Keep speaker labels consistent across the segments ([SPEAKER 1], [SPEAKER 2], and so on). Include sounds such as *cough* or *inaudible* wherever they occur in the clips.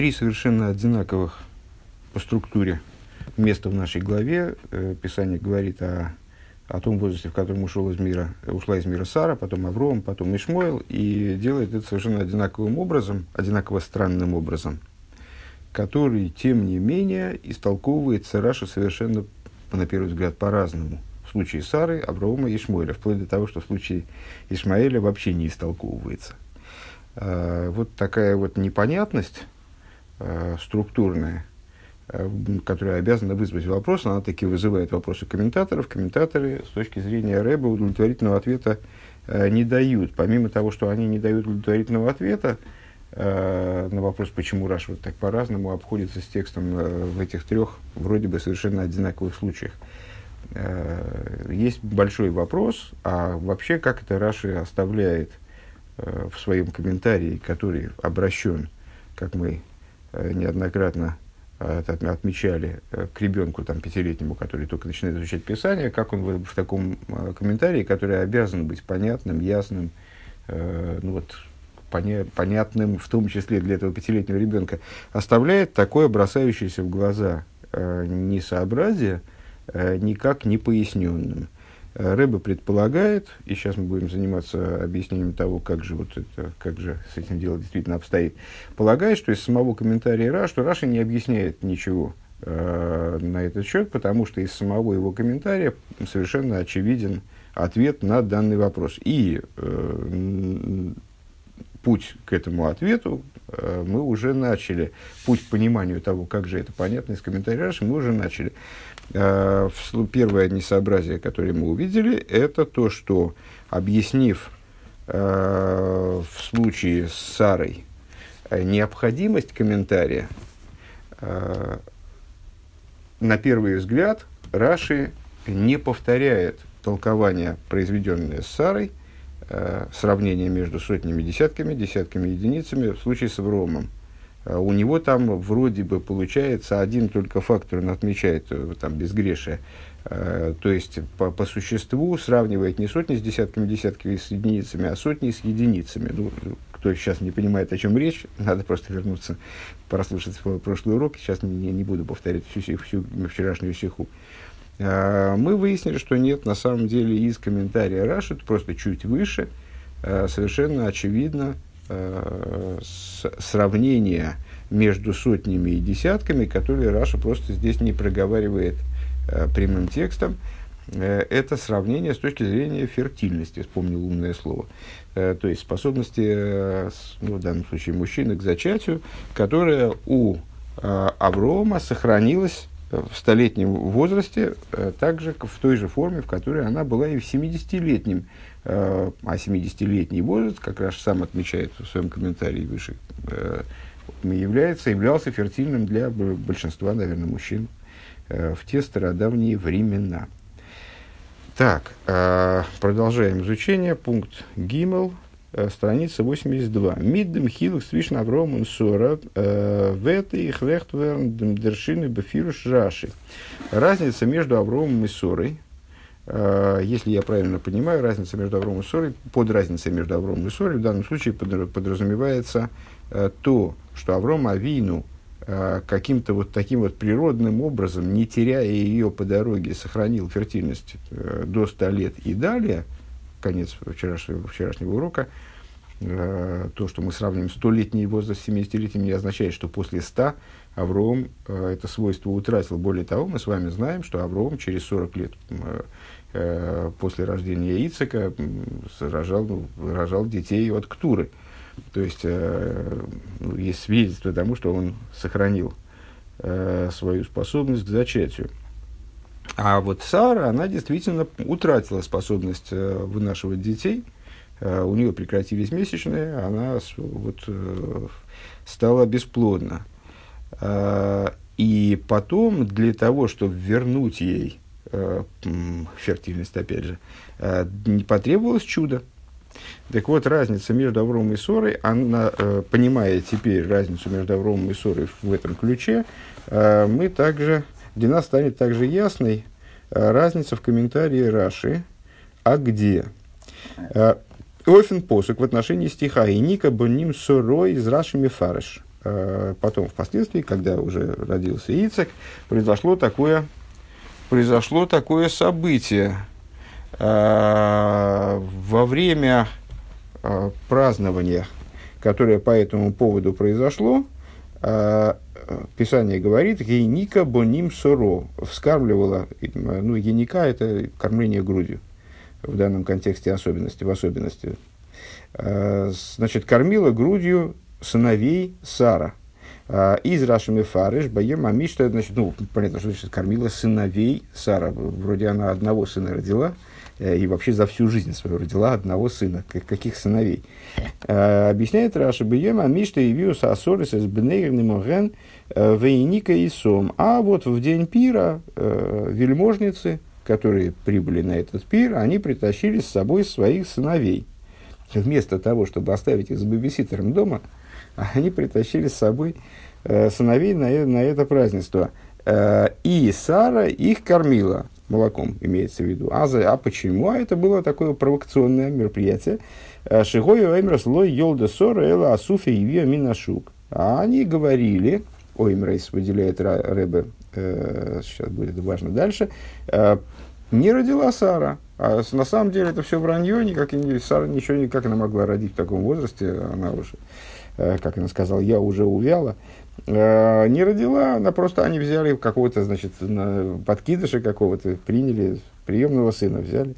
[SPEAKER 1] три совершенно одинаковых по структуре места в нашей главе. Э, Писание говорит о, о том возрасте, в котором ушел из мира, ушла из мира Сара, потом Авром, потом Ишмоил, и делает это совершенно одинаковым образом, одинаково странным образом, который, тем не менее, истолковывается Раша совершенно, на первый взгляд, по-разному. В случае Сары, Аврома и Ишмоиля, вплоть до того, что в случае Ишмаэля вообще не истолковывается. Э, вот такая вот непонятность э, структурная, э, которая обязана вызвать вопрос, она таки вызывает вопросы комментаторов. Комментаторы с точки зрения Рэба удовлетворительного ответа не дают. Помимо того, что они не дают удовлетворительного ответа на вопрос, почему Раш вот так по-разному обходится с текстом в этих трех вроде бы совершенно одинаковых случаях. Есть большой вопрос, а вообще как это Раши оставляет Э, в своем комментарии, который обращен, как мы э, неоднократно э, отмечали, к ребенку там, пятилетнему, который только начинает изучать Писание, как он в, в таком комментарии, который обязан быть понятным, ясным, ну вот, поня понятным, в том числе для этого пятилетнего ребенка, оставляет такое бросающееся в глаза несообразие, никак не поясненным. Рэбе предполагает, и сейчас мы будем заниматься объяснением того, как же, вот это, как же с этим дело действительно обстоит, полагает, что из самого комментария Ра, что Раша не объясняет ничего э, на этот счет, потому что из самого его комментария совершенно очевиден ответ на данный вопрос. И э, путь к этому ответу э, мы уже начали. Путь к пониманию того, как же это понятно из комментария Раши, мы уже начали. Э, первое несообразие, которое мы увидели, это то, что объяснив э, в случае с Сарой э, необходимость комментария, на первый взгляд Раши не повторяет толкование, произведенное с Сарой, сравнение между сотнями, десятками, десятками единицами в случае с Авромом. А у него там вроде бы получается один только фактор, он отмечает э, там безгрешие. А, то есть по, по существу сравнивает не сотни с десятками, десятками с единицами, а сотни с единицами. Ну, кто сейчас не понимает, о чем речь, *laughs* надо просто вернуться, прослушать прошлый урок. Сейчас не, не буду повторять всю, всю вчерашнюю сиху. А, мы выяснили, что нет, на самом деле из комментария Раши, просто чуть выше, совершенно очевидно, э, сравнения между сотнями и десятками, которые Раша просто здесь не проговаривает прямым текстом. Э, это сравнение с точки зрения фертильности, вспомнил умное слово. Э, то есть способности, э, ну, в данном случае мужчины, к зачатию, которая у Аврома сохранилась в столетнем возрасте, э, также в той же форме, в которой она была и в 70-летнем Э, а 70-летний возраст, как раз сам отмечает в своем комментарии выше, э, является, являлся фертильным для большинства, наверное, мужчин в те стародавние времена. Так, продолжаем изучение. Пункт Гимел, страница 82. Миддем хилых свишн Авроман Сора в этой хлехтверн дершины бефируш раши. Разница между Авромом и Сорой – Э, если я правильно понимаю, разница между Авромом и Сорой, под разницей между Авромом и Сорой в данном случае подразумевается э, то, что Авром Авину э, каким-то вот таким вот природным образом, не теряя ее по дороге, сохранил фертильность до 100 лет и далее, конец вчерашнего, вчерашнего урока, то, что мы сравним столетний возраст с 70-летним, не означает, что после 100 Авром это свойство утратил. Более того, мы с вами знаем, что Авром через 40 лет Э, после рождения Ицека рожал, ну, рожал детей от Ктуры. То есть э, ну, есть свидетельство тому, что он сохранил э, свою способность к зачатию. А вот Сара, она действительно утратила способность э, вынашивать детей. Э, у нее прекратились месячные, она вот, э, стала бесплодна. И потом для того, чтобы вернуть ей фертильность, опять же, не потребовалось чудо. Так вот, разница между Авромом и Сорой, она, понимая теперь разницу между Авромом и Сорой в этом ключе, мы также, для нас станет также ясной э, разница в комментарии Раши, а где? Э, Офен посук в отношении стиха «И ника боним сорой из Раши Мефарыш». э, потом, впоследствии, когда уже родился Ицек, произошло такое, произошло такое событие. Во время празднования, которое по этому поводу произошло, Писание говорит, гейника боним соро, вскармливала, ну, гейника – это кормление грудью, в данном контексте особенности, в особенности. Значит, кормила грудью сыновей Сара. Из Рашами Фарыш, Баем Амишта, значит, ну, понятно, что значит кормила сыновей Сара. Вроде она одного сына родила, Э, и вообще за всю жизнь свою родила одного сына. Каких сыновей? Э, объясняет Раша Бьема Мишта и Виус Асорис из Бнейрни Моген э, Вейника и Сом. А вот в день пира вельможницы, которые прибыли на этот пир, они притащили с собой своих сыновей. Вместо того, чтобы оставить их с бэбиситером дома, они притащили с собой сыновей на, на это празднество. И Сара их кормила молоком имеется в виду. А, за, а почему? А это было такое провокационное мероприятие. Шигою Эмрас лой йолда сора эла асуфи и минашук. А они говорили, Оймрейс выделяет Рэбе, э, сейчас будет важно дальше, э, не родила Сара. А на самом деле это все вранье, никак, Сара ничего, никак она могла родить в таком возрасте, она уже, э, как она сказала, я уже увяла. Не родила, она просто они взяли какого-то, значит, подкидыша какого-то, приняли приемного сына, взяли.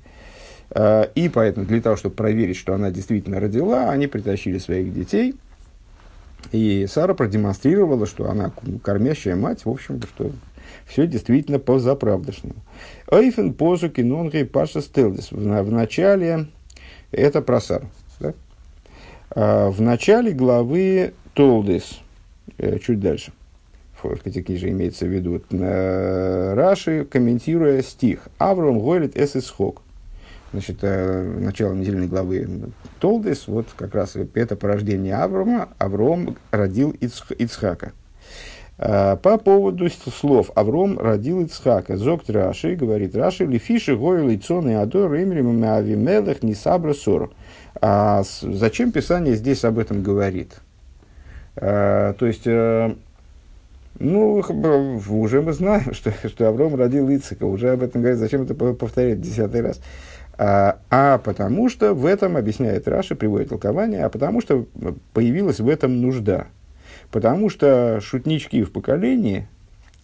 [SPEAKER 1] Э, и поэтому для того, чтобы проверить, что она действительно родила, они притащили своих детей. И Сара продемонстрировала, что она кормящая мать, в общем, что все действительно по заправдошнему. Эйфен позу кинонгри паша стелдис. В начале, это про Сару. Да? Э, в начале главы Толдис, Э, чуть дальше. В Пятикниже имеется в виду Раши, комментируя стих. Авром Гойлит эс исхок. Значит, э, начало недельной главы Толдес, вот как раз это порождение Аврома, Авром родил Ицхака. Э, по поводу слов Авром родил Ицхака. Зокт Раши, говорит Раши, лифиши гойл и цон и адор имрим авимелах не сабра сору. А зачем Писание здесь об этом говорит? А, то есть, э, ну, уже мы знаем, *laughs* что, что Авром родил Ицика, уже об этом говорит, зачем это повторять десятый раз. А, а потому что в этом, объясняет Раша, приводит толкование, а потому что появилась в этом нужда. Потому что шутнички в поколении,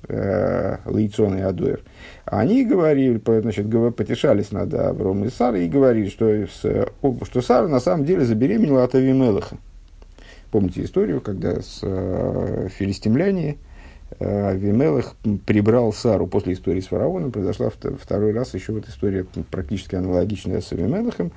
[SPEAKER 1] э, Лейцон и Адуэр, они говорили, значит, потешались над Авром и Сарой и говорили, что, что Сара на самом деле забеременела от Авимелаха. Помните историю, когда с э, филистимляне э, Авимелах прибрал Сару после истории с фараоном, произошла второй раз еще вот история практически аналогичная с Авимелахом.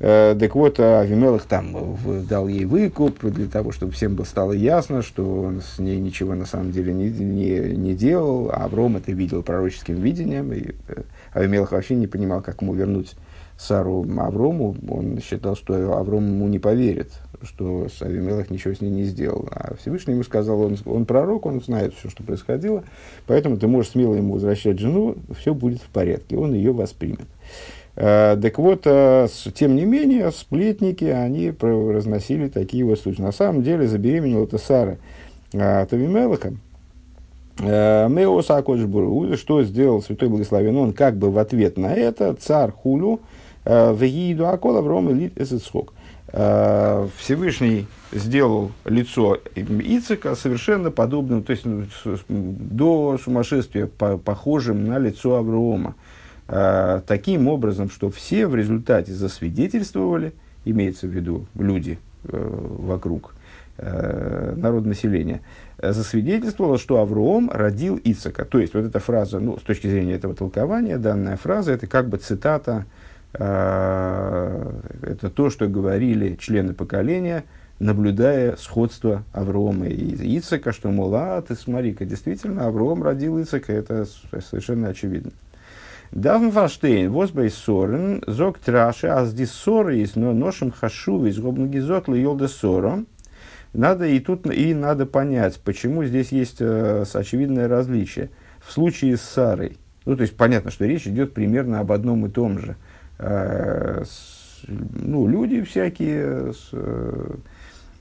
[SPEAKER 1] Э, так вот, Авимелах там дал ей выкуп для того, чтобы всем было стало ясно, что он с ней ничего на самом деле не, не, не делал, а Авром это видел пророческим видением, и э, Авимелах вообще не понимал, как ему вернуть Сару Аврому, он считал, что Авром ему не поверит, что Авимелах ничего с ней не сделал. А Всевышний ему сказал, он, он пророк, он знает все, что происходило, поэтому ты можешь смело ему возвращать жену, все будет в порядке, он ее воспримет. А, так вот, а, тем не менее, сплетники, они разносили такие вот случаи. На самом деле, забеременела это Сара а, от Авимелаха, Меос Акоджбуру, что сделал Святой Благословен, он как бы в ответ на это, царь Хулю, в Еиду Акола, в Ром Элит Эсэцхок. Э, Всевышний сделал лицо Ицика совершенно подобным, то есть ну, до сумасшествия по, похожим на лицо Авраама. Э, таким образом, что все в результате засвидетельствовали, имеется в виду люди э, вокруг, народ населения, засвидетельствовало, что Авраам родил Ицака. То есть, вот эта фраза, ну, с точки зрения этого толкования, данная фраза, это как бы цитата это то, что говорили члены поколения, наблюдая сходство Аврома и Ицека, что, мол, а, ты смотри-ка, действительно, Авром родил Ицека, это совершенно очевидно. Давн фаштейн, возбей сорен, зог траши, а ссоры есть, но ношем хашу, из гобнагизот льолда ссором. Надо и тут и надо понять, почему здесь есть э, очевидное различие. В случае с Сарой, ну, то есть понятно, что речь идет примерно об одном и том же – ну, люди всякие, с, э,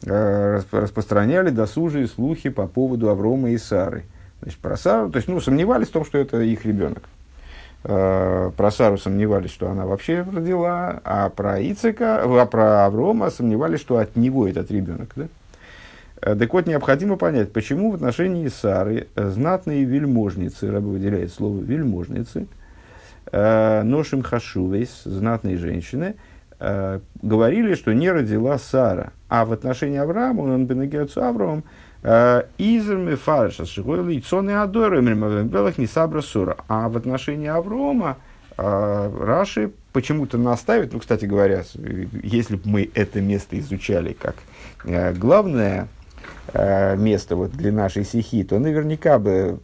[SPEAKER 1] э, распространяли досужие слухи по поводу Аврома и Сары. Значит, про Сару, то есть, ну, сомневались в том, что это их ребенок. Э, про Сару сомневались, что она вообще родила, а про Ицека, а про Аврома сомневались, что от него этот ребенок. Да? Э, так вот, необходимо понять, почему в отношении Сары знатные вельможницы, рабы выделяет слово вельможницы, э, ношим хашувейс, знатные женщины, говорили, что не родила Сара. А в отношении Авраама, он бенегиацу Авраам, Изерми фарша шигойли и цоны адоры белых не сура. А в отношении Аврома Раши почему-то наставит, ну, кстати говоря, если бы мы это место изучали как главное место вот для нашей стихи, то наверняка бы,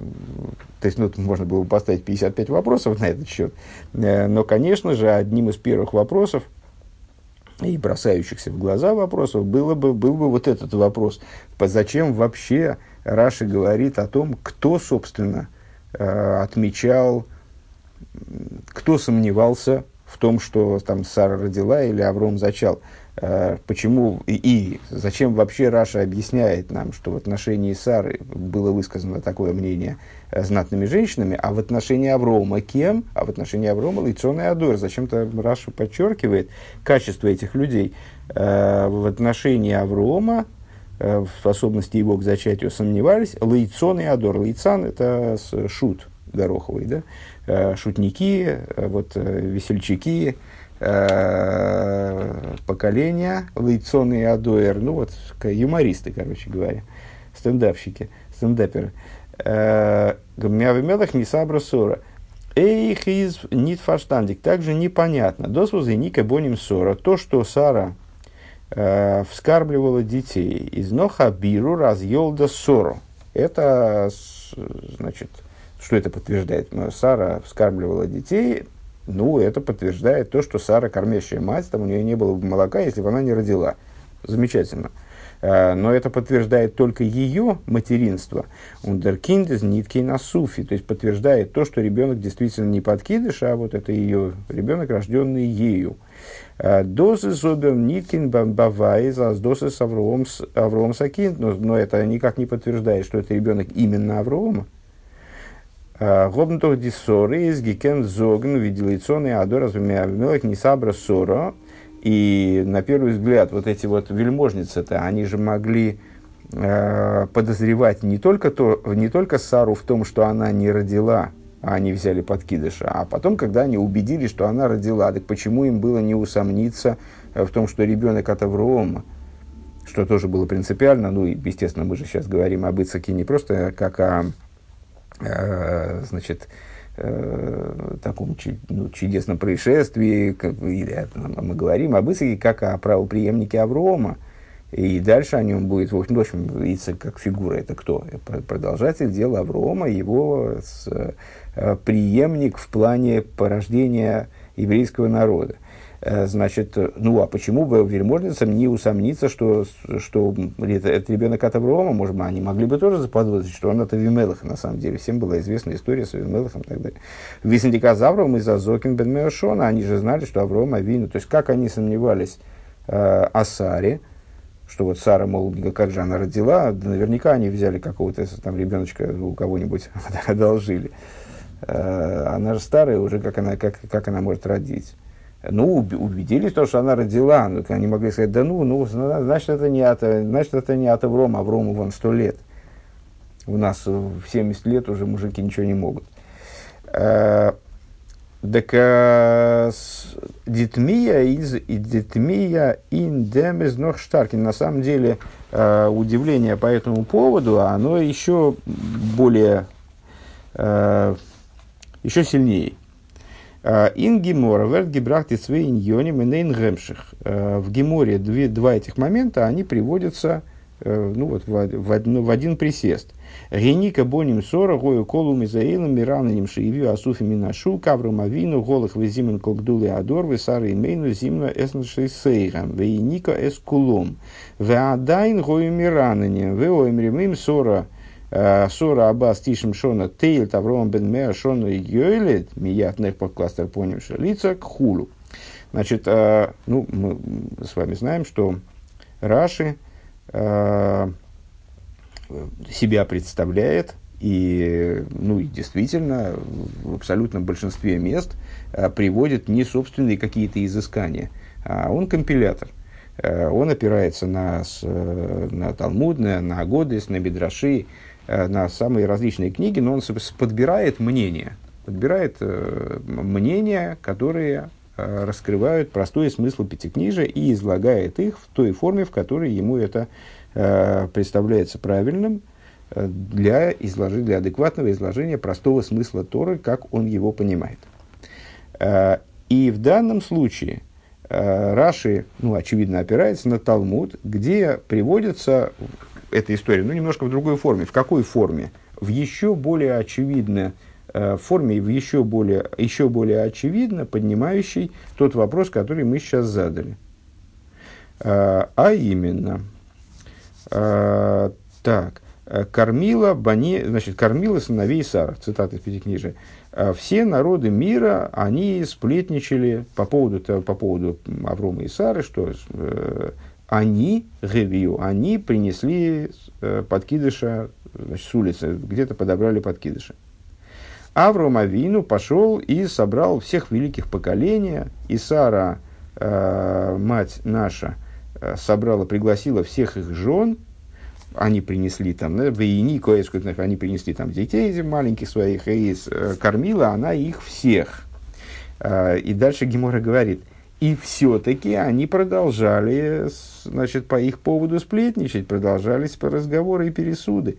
[SPEAKER 1] то есть, ну, можно было бы поставить 55 вопросов на этот счет, но, конечно же, одним из первых вопросов, и бросающихся в глаза вопросов было бы, был бы вот этот вопрос. Зачем вообще Раши говорит о том, кто, собственно, э, отмечал, кто сомневался в том, что там Сара родила или Авром зачал. Э, почему и, и зачем вообще Раша объясняет нам, что в отношении Сары было высказано такое мнение э, знатными женщинами, а в отношении Аврома кем? А в отношении Аврома Лицон и Адор. Зачем-то Раша подчеркивает качество этих людей. Э, в отношении Аврома в способности его к зачатию сомневались. Лейцон и Адор. Лейцан – это шут гороховый, да? шутники, вот, весельчаки, поколения, Лейцон и Адоэр, ну вот, юмористы, короче говоря, стендапщики, стендаперы. Э, Мявимелах Мисабра Сора. Эйх из Нитфаштандик. Также непонятно. Досвузы Ника Боним Сора. То, что Сара э, вскармливала детей из Ноха Биру разъелда Сору. Это, значит, что это подтверждает? Сара вскармливала детей ну, это подтверждает то, что Сара кормящая мать, там у нее не было бы молока, если бы она не родила. Замечательно. А, но это подтверждает только ее материнство. Ундеркинд из нитки на суфи. То есть подтверждает то, что ребенок действительно не подкидыш, а вот это ее ребенок, рожденный ею. А, дозы зобер ниткин бавайз, а дозы с Авром Сакин. Но это никак не подтверждает, что это ребенок именно Аврома. Гобнтох диссоры из гикен зогн видел яйцон и адор Авимелах не сабра ссора. И на первый взгляд вот эти вот вельможницы-то, они же могли подозревать не только, то, не только Сару в том, что она не родила, а они взяли подкидыша, а потом, когда они убедились, что она родила, так почему им было не усомниться в том, что ребенок от Аврома, что тоже было принципиально, ну и, естественно, мы же сейчас говорим об Ицаке не просто как о значит, э, таком ну, чудесном происшествии, как, или мы говорим об Исаке как о правоприемнике Аврома, и дальше о нем будет, в общем, Ицек как фигура, это кто? Продолжатель дела Аврома, его с, э, преемник в плане порождения еврейского народа. Э, значит, ну а почему бы вельможницам не усомниться, что, что это, это ребенок от Аврома, может быть, они могли бы тоже заподозрить, что он от Авимелаха, на самом деле. Всем была известна история с Авимелахом и так далее. Висендика Завром из Азокин бен Меошона, они же знали, что Авром Авину. То есть, как они сомневались э, о Саре, что вот Сара, мол, как же она родила, да наверняка они взяли какого-то там ребеночка у кого-нибудь, *laughs* одолжили. Э, она же старая уже, как она, как, как она может родить. Ну, убедились в том, что она родила. Ну, они могли сказать, да ну, ну, значит, это не от, значит, это не от Аврома. Аврому вон сто лет. У нас в 70 лет уже мужики ничего не могут. Так детмия из детмия индем из Нохштаркин. На самом деле, э, удивление по этому поводу, оно еще более, э, еще сильнее. Ин Гемора, верт гибрахти свейн йоним и нейн гемших. Э, в Геморе две, два этих момента, они приводятся э, ну, вот, в, в, в один присест. Геника боним сора, гою колум изаилом, мирананим шиевью асуфи минашу, каврум авину, голых везимен когдулы адор, весары имейну зимно эснши сейгам, вейника эскулом. Веадайн гою мирананим, веоимримим сора, Э, Сора Абас Тишим Шона Тейл Тавром Бен Меа Шона Йойлет Мият Нехпах Кластер Понивши Лица к Хулу. Значит, э, ну, мы с вами знаем, что Раши э, себя представляет, и, ну, и действительно, в абсолютном большинстве мест э, приводит не собственные какие-то изыскания, а он компилятор. Э, он опирается на, э, на Талмуд, на, Агодис, на Бедраши, э, на самые различные книги, но он подбирает мнения, подбирает э, мнения, которые э, раскрывают простой смысл пятикнижия и излагает их в той форме, в которой ему это э, представляется правильным э, для, изложения, для адекватного изложения простого смысла Торы, как он его понимает. Э, и в данном случае э, Раши, ну, очевидно, опирается на Талмуд, где приводится эта история, ну, немножко в другой форме. В какой форме? В еще более очевидной Э, форме в еще более, еще более очевидно поднимающий тот вопрос, который мы сейчас задали. Э, а именно, э, так, кормила, бани, значит, кормила сыновей Сара, цитата из Пятикнижия. Все народы мира, они сплетничали по поводу, по поводу Аврома и Сары, что они, Ревью, они принесли подкидыша значит, с улицы, где-то подобрали подкидыша. Авром Авину пошел и собрал всех великих поколения, и Сара, э, мать наша, э, собрала, пригласила всех их жен, они принесли там, да, воини, они принесли там детей маленьких своих, и э, кормила она их всех. Э, и дальше Гемора говорит, и все-таки они продолжали, значит, по их поводу сплетничать, продолжались по разговоры и пересуды.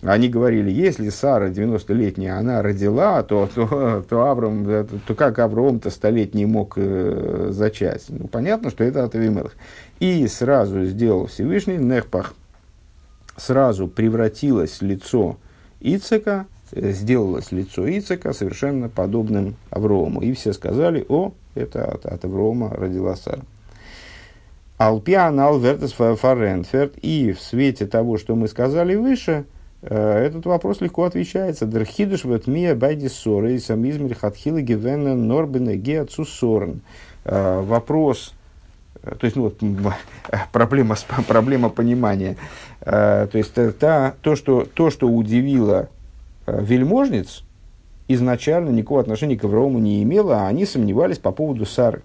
[SPEAKER 1] Они говорили, если Сара 90-летняя, она родила, то, то, то, Авраам, то как Авраам-то столетний мог э, зачать? Ну, понятно, что это от Авимелах. И сразу сделал Всевышний, Нехпах, сразу превратилось лицо Ицека, э, сделалось лицо Ицека совершенно подобным Аврому. И все сказали, о, это от, от Аврома родила Сара. Алпиан Алвертес Фарентферт. И в свете того, что мы сказали выше, Э, этот вопрос легко отвечается. Дерхидуш вот мия байди ссоры, самизмер хатхилы гивена норбена геацусорн. Э, вопрос, э, то есть, ну, вот, проблема, *laughs* проблема понимания. То есть, та, то, что, то, что удивило вельможниц, изначально никакого отношения к Аврааму не имело, а они сомневались по поводу Сары.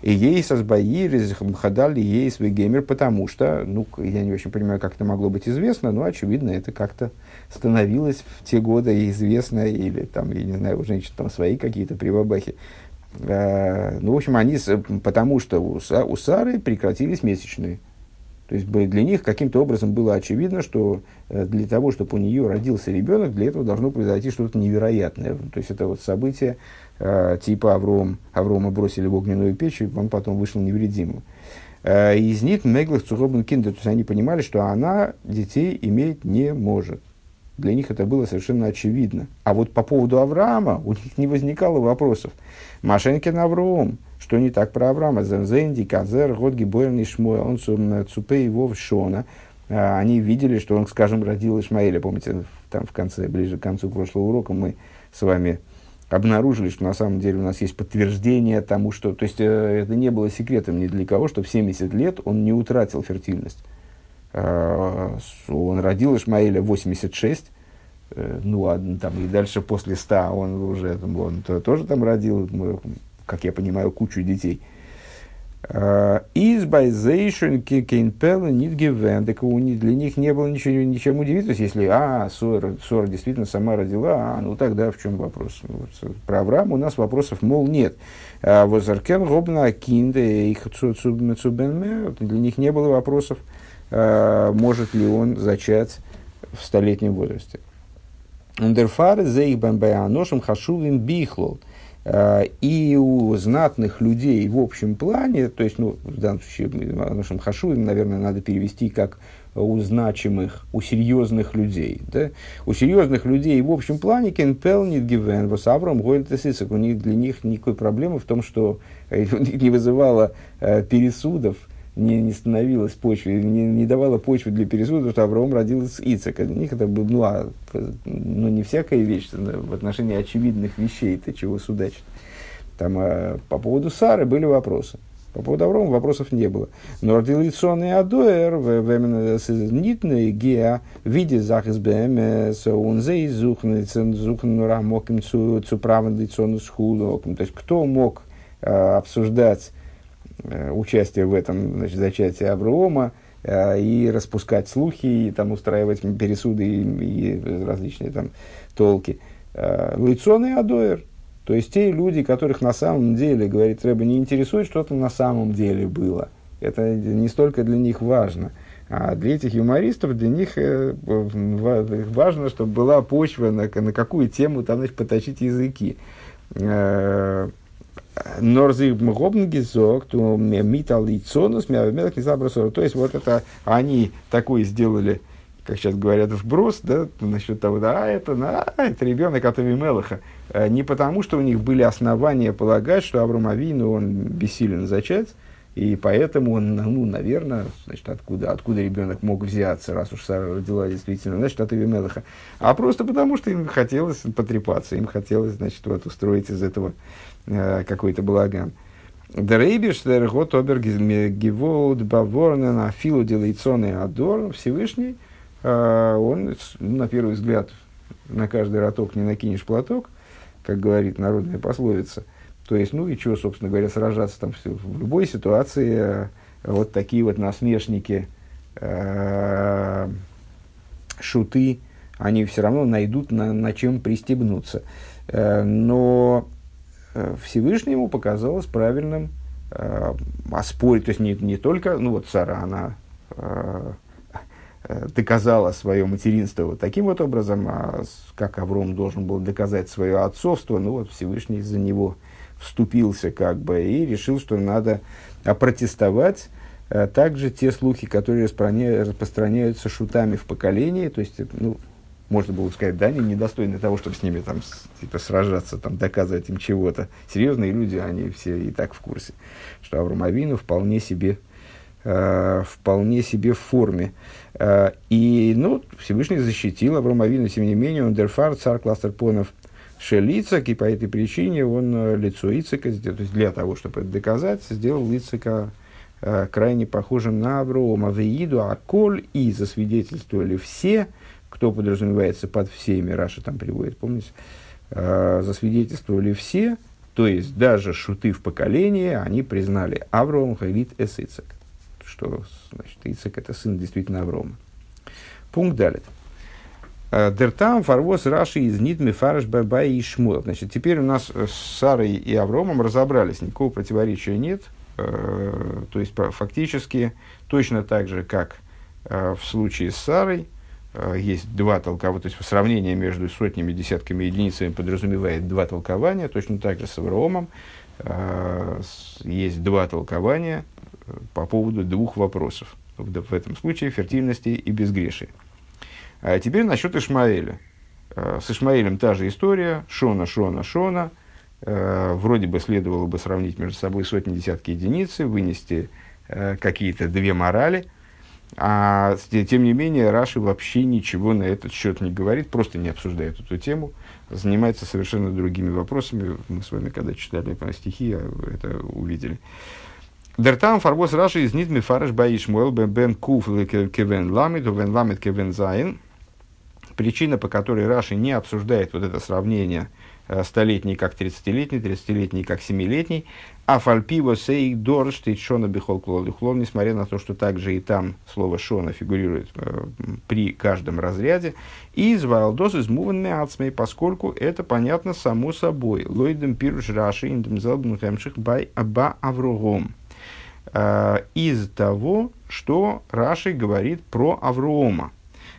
[SPEAKER 1] И ей сазбаир из хадали ей геймер, потому что, ну, я не очень понимаю, как это могло быть известно, но, очевидно, это как-то становилось в те годы известно, или там, я не знаю, у женщин там свои какие-то прибабахи. А, ну, в общем, они, потому что у Сары прекратились месячные. То есть для них каким-то образом было очевидно, что э, для того, чтобы у нее родился ребенок, для этого должно произойти что-то невероятное. То есть это вот событие, Э, типа Авром, Аврома бросили в огненную печь, и он потом вышел невредимым. Э, из них Меглах Цухобен Киндер, то есть они понимали, что она детей иметь не может. Для них это было совершенно очевидно. А вот по поводу Авраама у них не возникало вопросов. Машенькин Авром, что не так про Авраама? Зензенди, Казер, Годги, Бойрный Шмой, он Цупе и Вов Шона. Э, они видели, что он, скажем, родил Ишмаэля. Помните, там в конце, ближе к концу прошлого урока мы с вами обнаружили, что на самом деле у нас есть подтверждение тому, что... То есть, э, это не было секретом ни для кого, что в 70 лет он не утратил фертильность. Э, он родил Ишмаэля в 86, э, ну, а там и дальше после 100 он уже там, он тоже там родил, как я понимаю, кучу детей. Избайзейшн кейнпелла нит гивен. Так для них не было ничего, ничем удивительного. Если, а, Сора, Сора действительно сама родила, а, ну тогда в чем вопрос? Вот, про Авраама у нас вопросов, мол, нет. Возаркен робна кинде их для них не было вопросов, а, может ли он зачать в столетнем возрасте. Ундерфары зейх бамбаяношем хашувим бихлол. Э, и у знатных людей в общем плане, то есть, ну, в данном случае, нашем хашу, наверное, надо перевести как у значимых, у серьезных людей. Да? У серьезных людей в общем плане кенпел не гивен, восавром у них для них никакой проблемы в том, что *laughs* не вызывало э, пересудов, не, не становилась почвой, не, не давала почвы для пересуда, что Авраам родил из Ицека. Для них это было, ну, а, ну, не всякая вещь, в отношении очевидных вещей, то чего судачить. Там а, по поводу Сары были вопросы. По поводу Аврома вопросов не было. Но ордилиционный адуэр, нитный геа, виде захис бмс, он зей зухн, зухн рамоким цу правандициону схулу. То есть, кто мог э, обсуждать участие в этом значит, зачатии Аврома, э, и распускать слухи, и там устраивать пересуды и, и различные там толки. Лицонный адуэр, то есть те люди, которых на самом деле, говорит Рэба, не интересует, что то на самом деле было. Это не столько для них важно. А для этих юмористов, для них э, важно, чтобы была почва, на, на какую тему там значит, поточить языки. Э, Норзик Мгобнгизок, то Митал и Цонус, То есть, вот это они такой сделали как сейчас говорят, вброс, да, насчет того, да, это, а, это ребенок от Авимелаха. Э, не потому, что у них были основания полагать, что Авраам Авину, он бессилен зачать, и поэтому он, ну, наверное, значит, откуда, откуда ребенок мог взяться, раз уж Сара родила действительно, значит, от Авимелаха. А просто потому, что им хотелось потрепаться, им хотелось, значит, вот устроить из этого э, какой-то балаган. Дрейбиш, Дергот, Обер, Гиволд, Баворнен, Афилу, Делейцоне, Адор, Всевышний – а, он, на первый взгляд, на каждый роток не накинешь платок, как говорит народная пословица. То есть, ну и что, собственно говоря, сражаться там в любой ситуации, а, вот такие вот насмешники, э, шуты, они все равно найдут на, на чем пристегнуться. Э, но Всевышнему показалось правильным э, оспорить, то есть не, не только, ну вот Сара, она э, Э, доказала свое материнство вот таким вот образом, а как Авром должен был доказать свое отцовство, ну вот Всевышний за него вступился как бы и решил, что надо опротестовать а также те слухи, которые распространяются шутами в поколении, то есть, ну, можно было сказать, да, они недостойны того, чтобы с ними там типа, сражаться, там, доказывать им чего-то. Серьезные люди, они все и так в курсе, что Авраам Авину вполне себе Э, вполне себе в форме. Э, и, ну, Всевышний защитил Авину, тем не менее, он дерфар, царь кластер понов Шелицак, и по этой причине он э, лицо Ицека, то есть для того, чтобы это доказать, сделал Ицека крайне похожим на Аврома. Веиду, а коль и засвидетельствовали все, кто подразумевается под всеми, Раша там приводит, помните, засвидетельствовали все, то есть даже шуты в поколении, они признали Авром Хайлит Эсицек что значит, Ицек это сын действительно Аврома. Пункт далит. Э, Дертам фарвоз Раши из Нидми Фараш Бабай и Шмуэл. Значит, теперь у нас с Сарой и Авромом разобрались, никакого противоречия нет. Э, то есть, фактически, точно так же, как э, в случае с Сарой, есть два толкования, то есть сравнение между сотнями, десятками единицами подразумевает два толкования, точно так же с Авромом есть два толкования, по поводу двух вопросов. В этом случае фертильности и безгрешия. А теперь насчет Ишмаэля. Э, с Ишмаэлем та же история. Шона, Шона, Шона. Э, вроде бы следовало бы сравнить между собой сотни, десятки единиц, вынести э, какие-то две морали. А тем не менее, Раши вообще ничего на этот счет не говорит, просто не обсуждает эту тему, занимается совершенно другими вопросами. Мы с вами, когда читали стихи, это увидели. דער טעם פארוואס רש"י איז ניט מפרש ביי ישמעאל בן ק' כבן ל', ל' כבן ז'. Причина, по которой Раши не обсуждает вот это сравнение э, столетний как тридцатилетний, тридцатилетний как семилетний, אף על פי וואס אויך דארט שטייט שנה בכל כלל וכלל, несмотря на то, что также и там слово שנה фигурирует э, при каждом разряде, и из валдос из муванме ацмей, поскольку это понятно само собой. Лойдем пируш Раши индем зелбн хемших бай аба авругом. Э, из того, что Раши говорит про Аврома.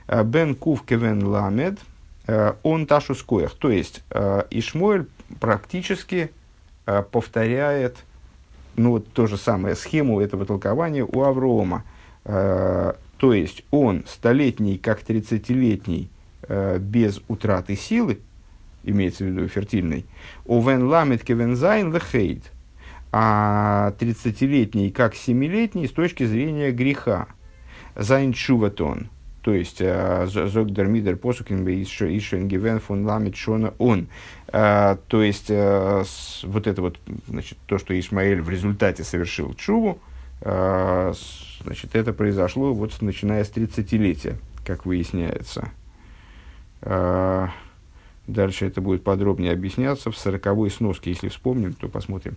[SPEAKER 1] Э, Бен Кув Кевен Ламед, э, он Ташу Скоях. То есть, Ишмуэль практически повторяет ну, вот то же самое, схему этого толкования у Аврома. То есть, он столетний, как тридцатилетний, без утраты силы, имеется в виду фертильный, און ל' כבן ז' לחטא – а 30-летний как 7-летний с точки зрения греха. זיין תשובה טאן. То есть זאגט דערמיט דער פסוק אז שוין פון ל' שנה אן, то есть вот это вот, значит, то, что Ишмаэль в результате совершил чуву, значит, это произошло вот начиная с 30-летия, как выясняется. Дальше это будет подробнее объясняться в сороковой сноске, если вспомним, то посмотрим.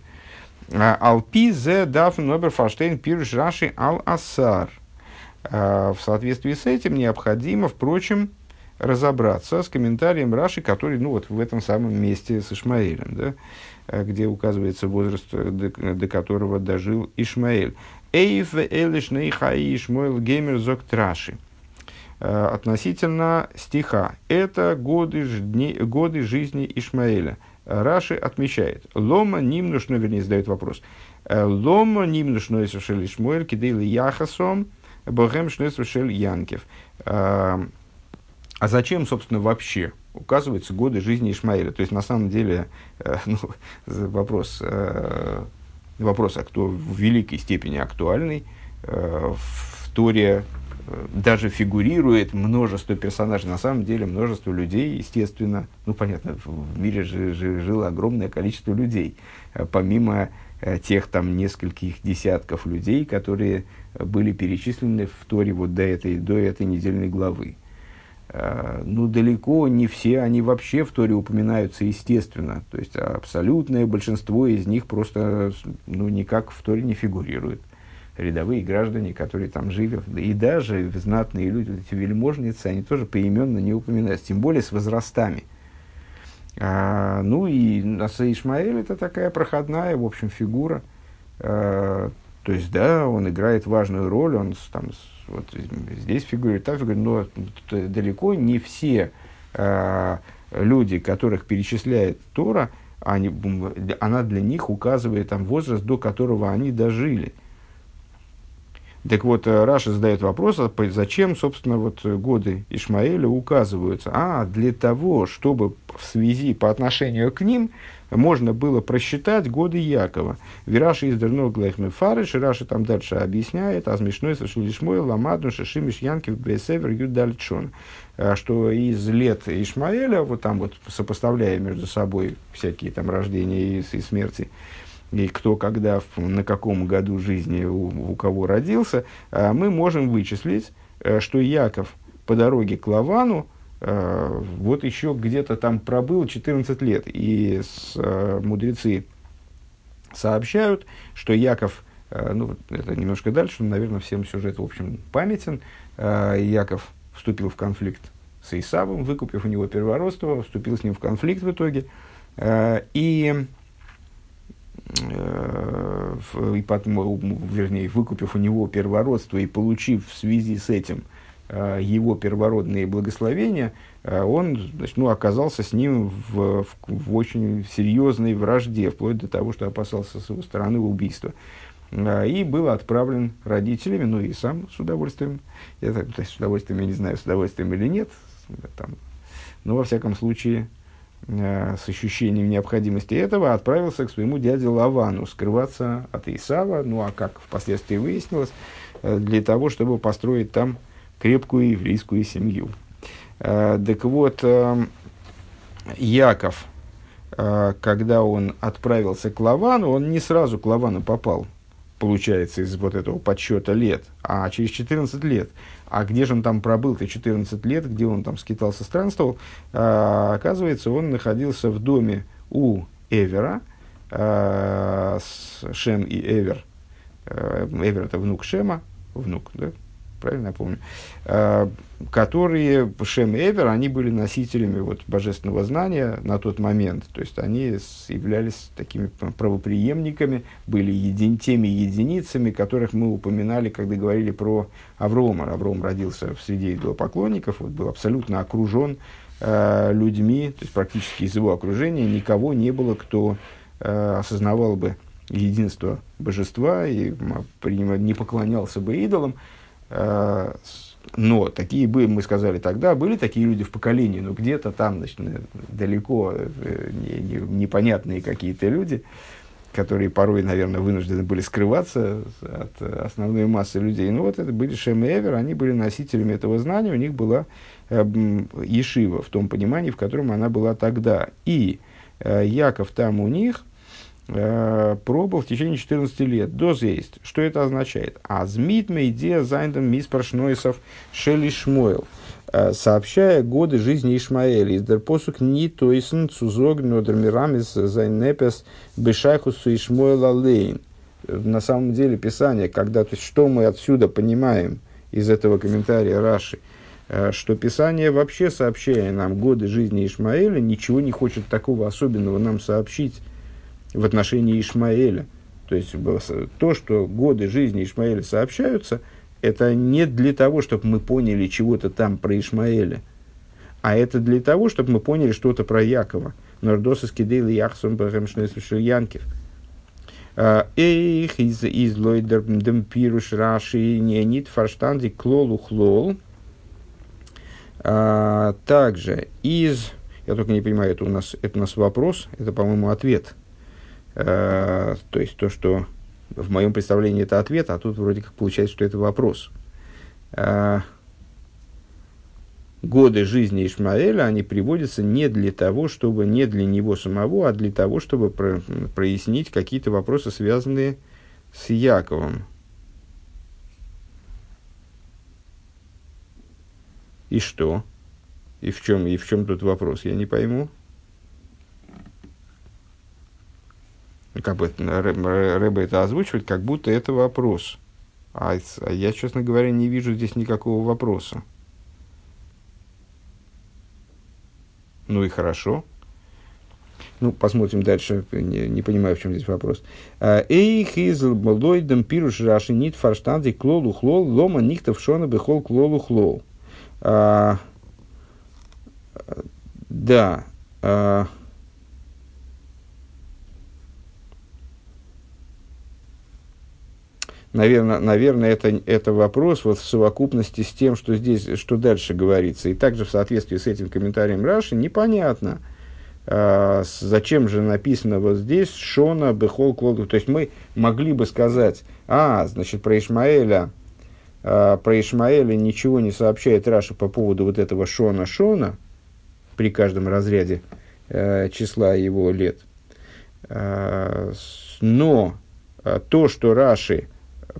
[SPEAKER 1] Алпи зе даф нобер фаштейн пируш раши ал асар. В соответствии с этим необходимо, впрочем, разобраться с комментарием Раши, который ну, вот в этом самом месте с Ишмаэлем, да, где указывается возраст, до, до которого дожил Ишмаэль. Эйф элиш нейхаи Ишмоэл геймер зок траши. Э, относительно стиха. Это годы, дни, годы жизни Ишмаэля. Раши отмечает. Лома нимнушно, вернее, задает вопрос. «Э, Лома нимнушно исушел Ишмаэль кидейли яхасом богем шнесушел Янкев. Э, а зачем, собственно, вообще указываются годы жизни Ишмаэля? То есть, на самом деле, *laughs* ну, вопрос, вопрос а кто в великой степени актуальный. В Торе даже фигурирует множество персонажей. На самом деле множество людей, естественно, ну понятно, в мире жило огромное количество людей, э, помимо э, тех там нескольких десятков людей, которые были перечислены в Торе вот до этой, до этой недельной главы. Э, ну, далеко не все они вообще в Торе упоминаются, естественно. То есть, абсолютное большинство из них просто ну, никак в Торе не фигурирует рядовые граждане, которые там жили, и даже знатные люди, эти вельможницы, они тоже поименно не упоминаются, тем более с возрастами. А, ну и Наса Ишмаэль это такая проходная, в общем, фигура. А, то есть, да, он играет важную роль, он там, вот здесь фигурирует, там фигурирует, но далеко не все а, люди, которых перечисляет Тора, они, она для них указывает там, возраст, до которого они дожили. Так вот, э, Раша задает вопрос, а зачем, собственно, вот годы Ишмаэля указываются? А, для того, чтобы в связи по отношению к ним можно было просчитать годы Якова. Вираши из Дернул Глайхмы Фарыш, Раша там дальше объясняет, а смешной совершил Ишмой, Ламадну, Шишимиш, Янкив, Бесевер, Юдальчон, э, что из лет Ишмаэля, вот там вот сопоставляя между собой всякие там рождения и, и смерти, и кто когда, на каком году жизни у, у кого родился, а, мы можем вычислить, э, что Яков по дороге к Лавану э, вот еще где-то там пробыл 14 лет. И с, э, мудрецы сообщают, что Яков, ну, это немножко дальше, но, наверное, всем сюжет, в общем, памятен. Яков вступил в конфликт с Исавом, выкупив у него первородство, вступил с ним в конфликт в итоге. И Э, и потом, вернее, выкупив у него первородство и получив в связи с этим э, его первородные благословения, э, он значит, ну, оказался с ним в, в, в очень серьезной вражде, вплоть до того, что опасался с его стороны убийства. И был отправлен родителями, ну и сам с удовольствием, я, есть с удовольствием, я не знаю, с удовольствием или нет, там, но во всяком случае, Э, с ощущением необходимости этого отправился к своему дяде Лавану скрываться от Исава, ну а как впоследствии выяснилось, э, для того, чтобы построить там крепкую еврейскую семью. Э, так вот, Яков, когда он отправился к Лавану, он не сразу к Лавану попал, получается, из вот этого подсчета лет, а через 14 лет. А где же он там пробыл-то 14 лет, где он там скитался, странствовал? А, оказывается, он находился в доме у Эвера, а, с Шем и Эвер. А, Эвер это внук Шема, внук, да? Правильно я помню, э, которые, Шем и Эвер, они были носителями вот, божественного знания на тот момент. То есть они являлись такими правоприемниками, были един, теми единицами, которых мы упоминали, когда говорили про Аврома. Авром родился в среде идолопоклонников, вот, был абсолютно окружен э, людьми, то есть практически из его окружения никого не было, кто э, осознавал бы единство божества и не поклонялся бы идолам. Э, но такие были, мы сказали тогда, были такие люди в поколении, но где-то там, значит, далеко, э, не, не, непонятные какие-то люди, которые порой, наверное, вынуждены были скрываться от основной массы людей. Ну вот это были Шем и Эвер, они были носителями этого знания, у них была э, Ешива в том понимании, в котором она была тогда. И э, Яков там у них э, пробовал в течение 14 лет. Доз есть. Что это означает? אז מיט מודיע זיין דעם מספר שנותיו шелишмойл. Э, сообщая годы жизни Ишмаэля. Из дерпосук ни тойсен цузог нодермирамис зайнепес бешайхусу Ишмоэла лейн. На самом деле Писание, когда, то есть, что мы отсюда понимаем из этого комментария Раши, э, что Писание вообще, сообщая нам годы жизни Ишмаэля, ничего не хочет такого особенного нам сообщить в отношении Ишмаэля. То есть то, что годы жизни Ишмаэля сообщаются – это не для того, чтобы мы поняли чего-то там про Ишмаэля, а это для того, чтобы мы поняли что-то про Якова. Нордоса скидейли яхсон Янкив. А, Эйх из из лойдер демпируш раши не нит фарштанди клолу хлол. А, также из, я только не понимаю, это у нас, это у нас вопрос, это, по-моему, ответ. А, то есть то, что в моем представлении это ответ, а тут вроде как получается, что это вопрос. А, годы жизни Ишмаэля, они приводятся не для того, чтобы, не для него самого, а для того, чтобы про, прояснить какие-то вопросы, связанные с Яковом. И что? И в чем, и в чем тут вопрос? Я не пойму. Как бы Рэбе это озвучивает, как будто это вопрос. А, а я, честно говоря, не вижу здесь никакого вопроса. Ну и хорошо. Ну, посмотрим дальше. Не, не понимаю, в чем здесь вопрос. А, Эйх из лойдем пируш раши нит фарштанди клолу хлол лома нихтов шона бехол клолу хлол. А, да. А, Наверное, наверное это, это вопрос вот в совокупности с тем, что здесь, что дальше говорится. И также в соответствии с этим комментарием Раши непонятно, а, зачем же написано вот здесь Шона Бехол Клоду. То есть мы могли бы сказать, а, значит, про Ишмаэля, а, про Ишмаэля ничего не сообщает Раша по поводу вот этого Шона Шона при каждом разряде а, числа его лет. А, но то, что Раши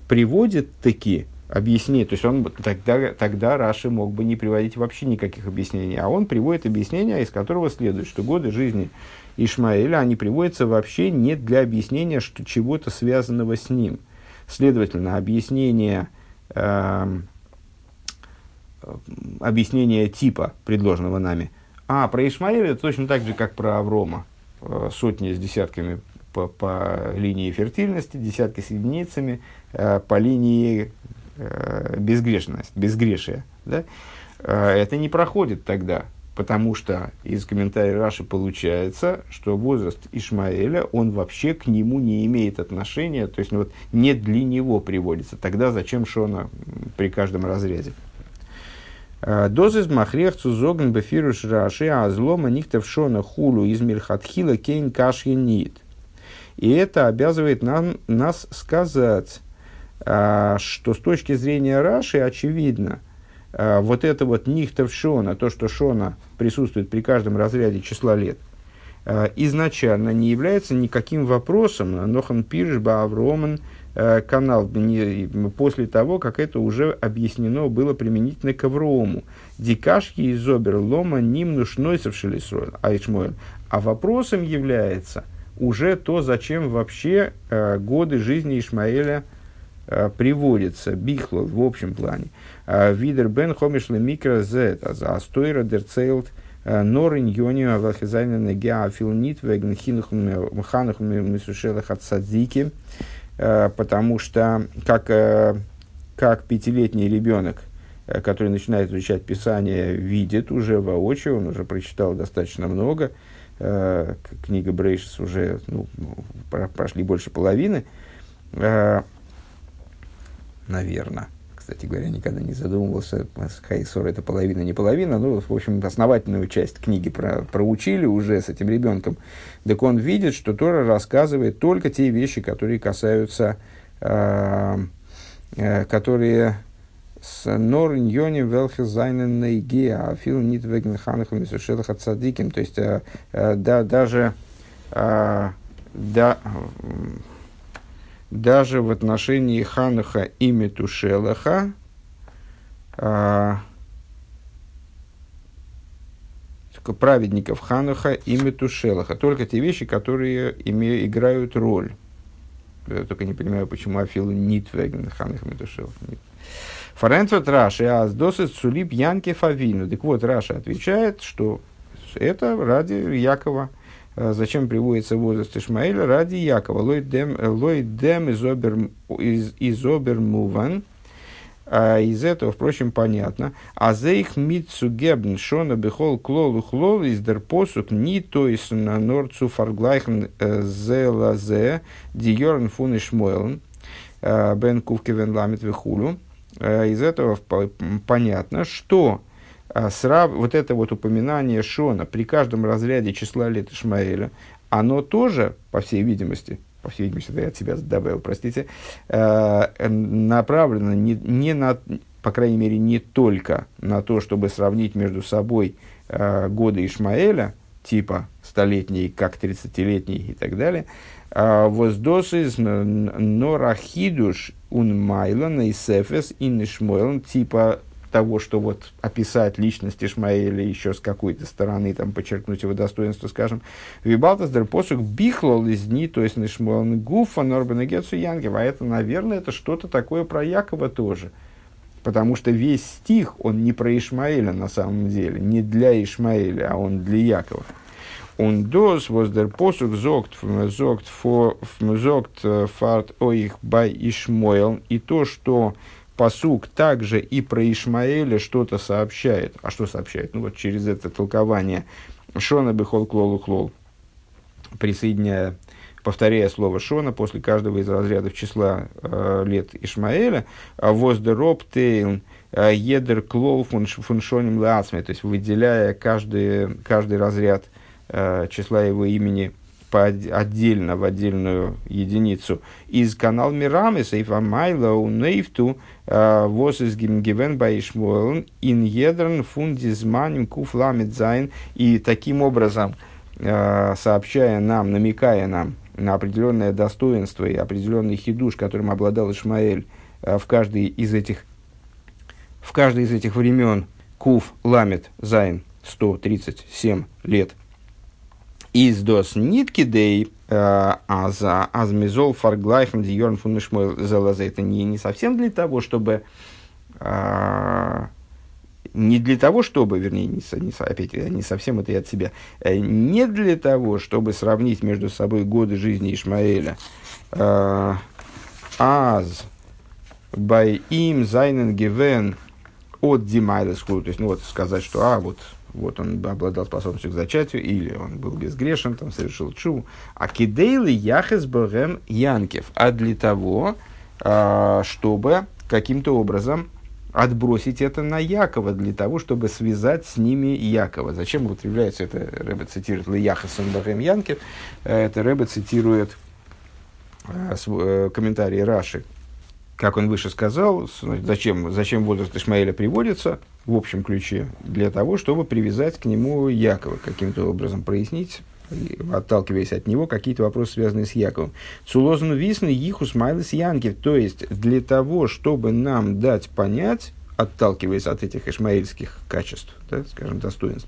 [SPEAKER 1] приводит таки объяснение, то есть он тогда, тогда Раши мог бы не приводить вообще никаких объяснений, а он приводит объяснение, из которого следует, что годы жизни Ишмаэля, они приводятся вообще не для объяснения что, чего-то связанного с ним. Следовательно, объяснение, э, объяснение типа, предложенного нами, а про Ишмаэля точно так же, как про Аврома, э, сотни с десятками по, по линии фертильности, десятки с единицами, по линии э, безгрешность, безгрешия. Да? Э, это не проходит тогда, потому что из комментариев Раши получается, что возраст Ишмаэля, он вообще к нему не имеет отношения, то есть ну, вот, не для него приводится. Тогда зачем Шона при каждом разряде? Э, Дозис махрех цузоген бефируш раши, а злома нихтев шона хулу из мирхатхила кейн кашьянит. И это обязывает нам, нас сказать, что с точки зрения Раши очевидно, а, вот это вот нихтов шона, то, что шона присутствует при каждом разряде числа лет, а, изначально не является никаким вопросом, Нохан Пирш, Баавроман, канал, после того, как это уже объяснено было применительно к Аврому. Дикашки из Обер Лома ним нушнойсов Айшмоэль. А вопросом является – уже то, зачем вообще годы жизни Ишмаэля э, приводятся, бихло в общем плане. Э, Видер бен хомишле микро зет, а за астойра дерцейлт э, норин йонио авлахизайна негеа филнит веген ханах мисушелах от садзики, э, потому что как, как пятилетний ребенок, который начинает изучать Писание, видит уже воочию, он уже прочитал достаточно много, книга Брейшис уже ну, прошли больше половины, наверное. кстати говоря, никогда не задумывался, Хайсор это половина, не половина, ну, в общем, основательную часть книги про, проучили уже с этим ребенком, так он видит, что Тора рассказывает только те вещи, которые касаются, э, э, которые с нор ньони велхе зайнен а фил нит веген ханахам от цадиким, то есть э, э, да, даже э, да, даже в отношении Ханаха и Метушелаха, а, праведников Ханаха и Метушелаха. Только те вещи, которые име, играют роль. Я только не понимаю, почему Афилу Нитвеген Ханаха Метушелаха. Фарентвет Раши, а досит сулип Янке Фавину. Так вот, Раша отвечает, что это ради Якова – зачем приводится возраст Ишмаэля? Ради Якова. Лой дем изобер муван. А из этого, впрочем, понятно. А за их митсу гебн шона бехол клолу хлол из дерпосук ни то есть на норцу фарглайхен э, зе лазе диорн фун ишмойлен э, бен кувкевен ламит вихулю. Из этого понятно, что срав, вот это вот упоминание Шона при каждом разряде числа лет Ишмаэля, оно тоже, по всей видимости, по всей видимости, это я от себя добавил, простите, э, направлено не, не на, по крайней мере, не только на то, чтобы сравнить между собой э, годы Ишмаэля, типа столетний, как тридцатилетний и так далее, а воздос из норахидуш ун и сефес ин типа того, что вот описать личность Ишмаэля еще с какой-то стороны, там, подчеркнуть его достоинство, скажем, Вибалтас дер посук бихлол из дни, то есть Нишмуэлн Гуфа Норбена Гетсу Янгева. А это, наверное, это что-то такое про Якова тоже. Потому что весь стих, он не про Ишмаэля на самом деле, не для Ишмаэля, а он для Якова. Он дос воздер посук зогт зогт зогт э, фарт оих бай Ишмоэл. И то, что посук также и про Ишмаэля что-то сообщает. А что сообщает? Ну вот через это толкование Шона бехол клолу клол, присоединяя, повторяя слово Шона после каждого из разрядов числа э, лет Ишмаэля, воздероб тейл э, едер клол фуншоним ласме, то есть выделяя каждый, каждый разряд э, числа его имени – по отдельно, в отдельную единицу, איז כנ"ל מרמז אויף א מעלה און אויפטו э, вос из Гивен Байшмуэлн ин Едрен фундизманим куфламит зайн. И таким образом, э, сообщая нам, намекая нам на определенное достоинство и определенный хидуш, которым обладал Ишмаэль э, в каждой из этих в каждой из этих времен Куф Ламет Зайн 137 лет – из дос нитки дей э, аза азмизол фарглайхм диорн фунишмой залаза. Это не, не совсем для того, чтобы а, не для того, чтобы, вернее, не, не, опять, не совсем это и от себя, э, не для того, чтобы сравнить между собой годы жизни Ишмаэля, э, аз бай им зайнен гивен от димайлес то есть, ну вот сказать, что, а, вот вот он обладал способностью к зачатию, или он был безгрешен, там совершил чу. А кидейлы яхес богем янкев. А для того, а, чтобы каким-то образом отбросить это на Якова, для того, чтобы связать с ними Якова. Зачем употребляется это, Рэбе цитирует Яхасом Богем Янкев, это Рэбе цитирует э, э, комментарии Раши, как он выше сказал, зачем, зачем возраст Ишмаэля приводится, в общем ключе, для того, чтобы привязать к нему Якова, каким-то образом прояснить, отталкиваясь от него, какие-то вопросы, связанные с Яковом. Цулозну висны ихус майлес янкив, то есть для того, чтобы нам дать понять, отталкиваясь от этих ишмаильских качеств, да, скажем, достоинств,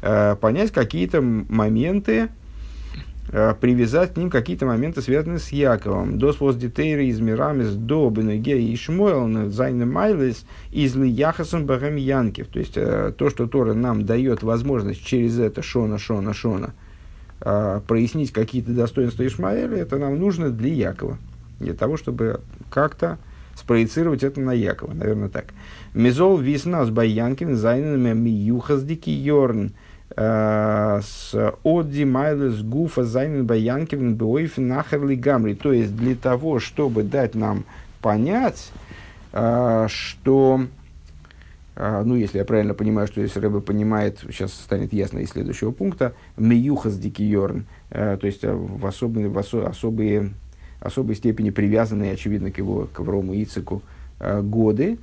[SPEAKER 1] э, понять какие-то моменты, привязать к ним какие-то моменты, связанные с Яковом. Дос воз детейры из мирамис до бенеге и шмуэл зайны майлес из яхасом багам янкев. То есть, э, то, что Тора нам дает возможность через это шона, шона, шона э, прояснить какие-то достоинства Ишмаэля, это нам нужно для Якова. Для того, чтобы как-то спроецировать это на Якова. Наверное, так. Мизол висна с баянкин зайнами миюхаздики йорн – Э, с Одди Майлес Гуфа Зайнен Баянкивен Беойфен Нахерли Гамри. То есть для того, чтобы дать нам понять, а, что, а, ну, если я правильно понимаю, что если Рэбе понимает, сейчас станет ясно из следующего пункта, миюхас дикиорн, то есть в, особые, в осо, особые, особой степени привязанные, очевидно, к его, к Аврому Ицеку годы,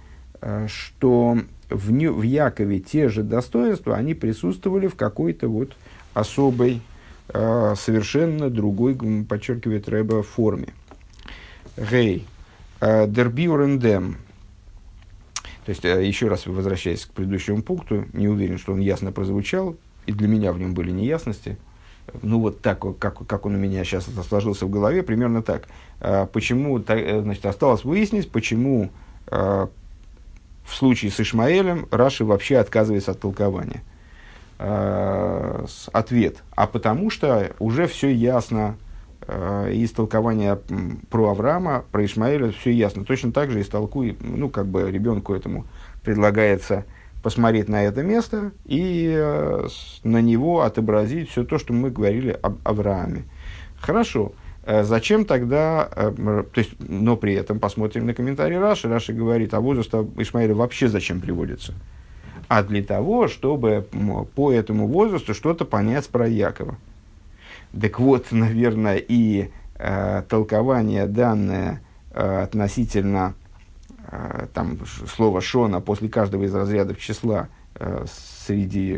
[SPEAKER 1] что в, ню, в Якове те же достоинства, они присутствовали в какой-то вот особой, совершенно другой, подчеркивает Рэба, форме. Гей. Дербиурендем. То есть, э, еще раз возвращаясь к предыдущему пункту, не уверен, что он ясно прозвучал, и для меня в нем были неясности. Ну, вот так, как, как он у меня сейчас сложился в голове, примерно так. А, почему, э, значит, осталось выяснить, почему а, в случае с Ишмаэлем Раши вообще отказывается от толкования. А, ответ. А потому что уже все ясно э, из толкования про Авраама, про Ишмаэля все ясно. Точно так же истолкуй, ну, как бы ребенку этому предлагается посмотреть на это место и э, на него отобразить все то, что мы говорили об Аврааме. Хорошо. Зачем тогда, э, то есть, но при этом посмотрим на комментарий Раши. Раши говорит, а возраст Ишмаэля вообще зачем приводится? А для того, чтобы по этому возрасту что-то понять про Якова. Так вот, *laughs* наверное, и э, толкование данное э, относительно э, там, слова Шона после каждого из разрядов числа э, среди,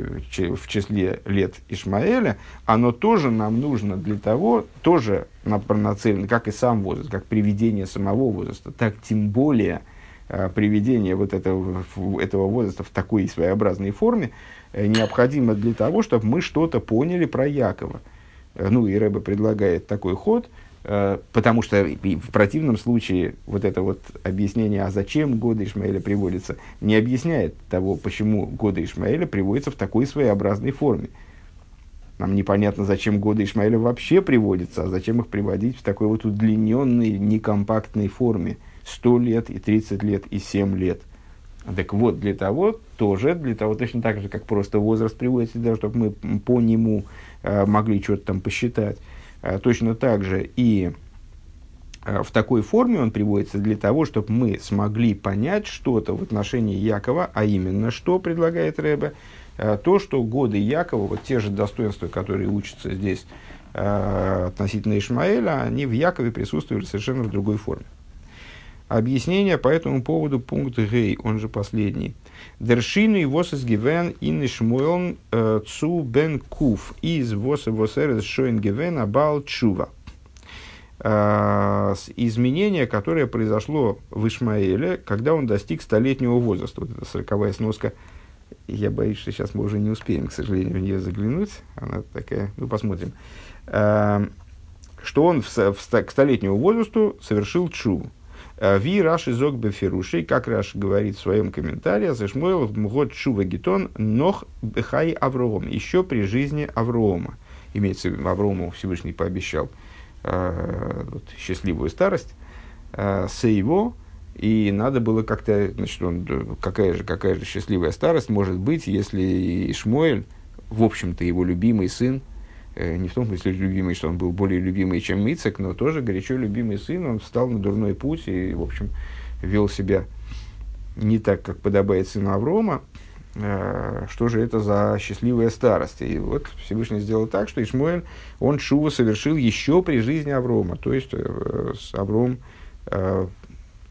[SPEAKER 1] в числе лет Ишмаэля, оно тоже нам нужно для того, тоже нацелено, как и сам возраст, как приведение самого возраста, так тем более э, приведение вот этого, этого возраста в такой своеобразной форме э, необходимо для того, чтобы мы что-то поняли про Якова. Э, ну и Рэбе предлагает такой ход, потому что в противном случае вот это вот объяснение, а зачем годы Ишмаэля приводится, не объясняет того, почему годы Ишмаэля приводятся в такой своеобразной форме. Нам непонятно, зачем годы Ишмаэля вообще приводятся, а зачем их приводить в такой вот удлиненной, некомпактной форме. 100 лет и 30 лет и 7 лет. Так вот, для того, тоже, для того, точно так же, как просто возраст приводится, для того, чтобы мы по нему Э, могли что-то там посчитать. Э, точно так же и э, в такой форме он приводится для того, чтобы мы смогли понять что-то в отношении Якова, а именно что предлагает Рэбе, то, что годы Якова, вот те же достоинства, которые учатся здесь относительно Ишмаэля, они в Якове присутствовали совершенно в другой форме. Объяснение по этому поводу пункт Гей, он же последний. Дершину и восес гивен ин шмуэлн э, цу бен куф из восе восерес шоин гивен абал чува. Э, изменение, которое произошло в Ишмаэле, когда он достиг столетнего возраста. Вот эта сороковая сноска. Я боюсь, что сейчас мы уже не успеем, к сожалению, в нее заглянуть. Она такая, ну посмотрим. Э, что он в, в, к столетнему возрасту совершил чуву. Ви Раши Зог Бефирушей, как Раши говорит в своем комментарии, Зашмуэл Мгод Шува Гетон Нох Бехай Авроом, еще при жизни Аврома. Имеется в виду, Аврому Всевышний пообещал э, вот, счастливую старость, э, его и надо было как-то, значит, он, какая же, какая же счастливая старость может быть, если Ишмуэль, в общем-то, его любимый сын, не в том смысле любимый, что он был более любимый, чем Мицек, но тоже горячо любимый сын, он встал на дурной путь и, в общем, вел себя не так, как подобает сыну Аврома. Э, что же это за счастливая старость? И вот Всевышний сделал так, что Ишмуэль, он Шува совершил еще при жизни Аврома. То есть, э, Авром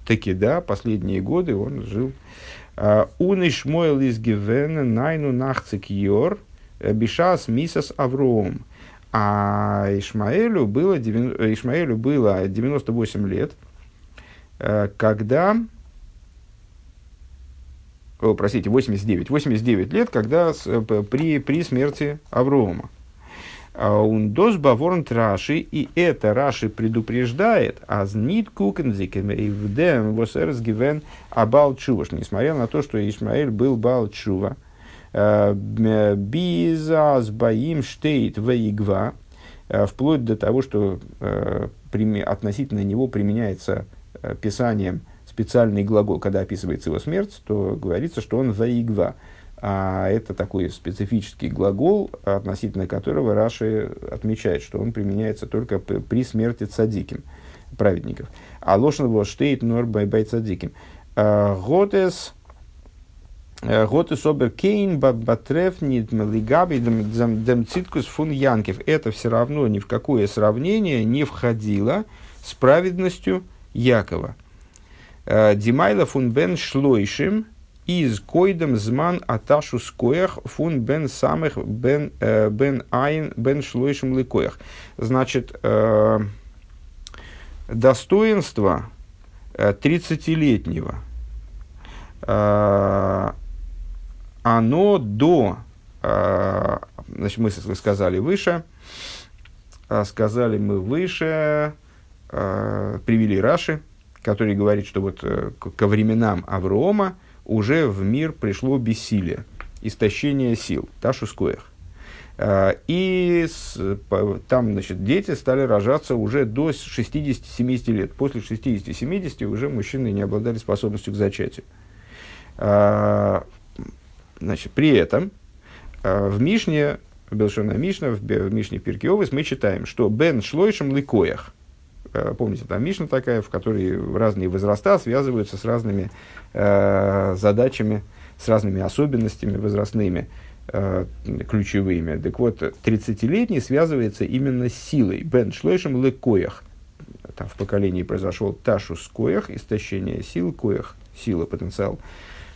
[SPEAKER 1] таки, да, последние годы он жил. Он Ишмуэл из Гивена найну нахцик йор, бишас мисас Авром. А Ишмаэлю было, Ишмаэлю было 98 лет, э, когда... О, простите, 89. 89 лет, когда при, при смерти Аврома. Он дос баворн Раши, и это Раши предупреждает, а знит кукензикем и вдем восерс гивен абал несмотря на то, что Ишмаэль был бал чува, Э, Бизас Баим Штейт Ваигва, э, вплоть до того, что э, относительно него применяется писанием специальный глагол, когда описывается его смерть, то говорится, что он Ваигва. А это такой специфический глагол, относительно которого Раши отмечает, что он применяется только при смерти цадиким, праведников. А его штейт нор бай бай цадиким. Готес Готес обер кейн батреф нит мелигаби дем циткус фун янкев. Это все равно ни в какое сравнение не входило с праведностью Якова. Димайла фун бен шлойшим из койдем зман аташу скоях фун бен самых бен, бен айн бен шлойшим ликоях. Значит, достоинство 30-летнего, оно до, значит, мы сказали выше, сказали мы выше, привели Раши, который говорит, что вот э, ко временам Аврома уже в мир пришло бессилие, истощение сил, ташускоях. И там, значит, дети стали рожаться уже до 60-70 лет. После 60-70 уже мужчины не обладали способностью к зачатию. Значит, при этом а, в Мишне, в Белшона Мишна, в, в Мишне Пиркиовис мы читаем, что Бен Шлойшем Ликоях – Э, помните, там Мишна такая, в которой разные возраста связываются с разными э, задачами, с разными особенностями возрастными, э, ключевыми. Так вот, 30-летний связывается именно с силой. Бен шлойшем лекоях. Там в поколении произошел ташу с коях, истощение сил, коях, сила, потенциал,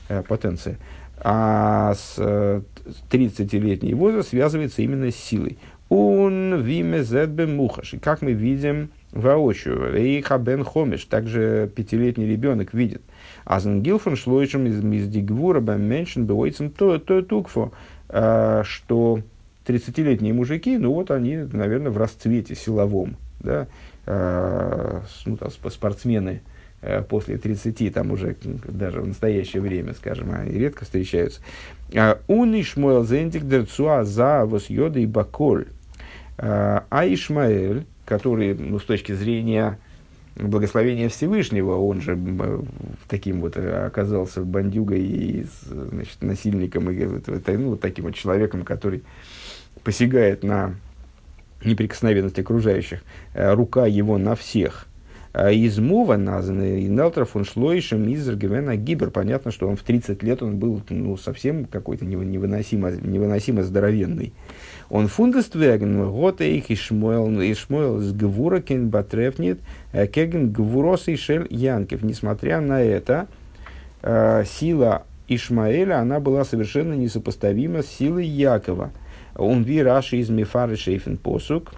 [SPEAKER 1] э, потенция. А с э, 30-летний возраст связывается именно с силой. Он виме зедбе мухаш. И как мы видим, воочию. И хабен хомиш, также пятилетний ребенок видит. А зангилфон шлойшем из миздигвура бэмменшен бэуэйцем то то тукфо, а, что 30-летние мужики, ну вот они, наверное, в расцвете силовом, да, а, ну, там, спортсмены э, после 30, там уже даже в настоящее время, скажем, они редко встречаются. А, Ун Ишмуэл зендик дерцуа за восьёда и баколь. А Ишмаэль, который, ну, с точки зрения благословения Всевышнего, он же таким вот э, оказался бандюгой и значит, насильником, и ну, таким вот человеком, который посягает на неприкосновенность окружающих, э, рука его на всех. А из Мува названы, и Нелтер фон Шлойшем из Гивена Гибер. Понятно, что он в 30 лет он был ну, совсем какой-то невыносимо, невыносимо здоровенный. Он фундествеген, год их Ишмуэл, Ишмуэл с Гвуракен Батрефнит, э, Кеген Гвурос и Шель Янкев. Несмотря на это, э, сила Ишмаэля, она была совершенно несопоставима с силой Якова. Он ви Раши из Мифары Шейфен Посук.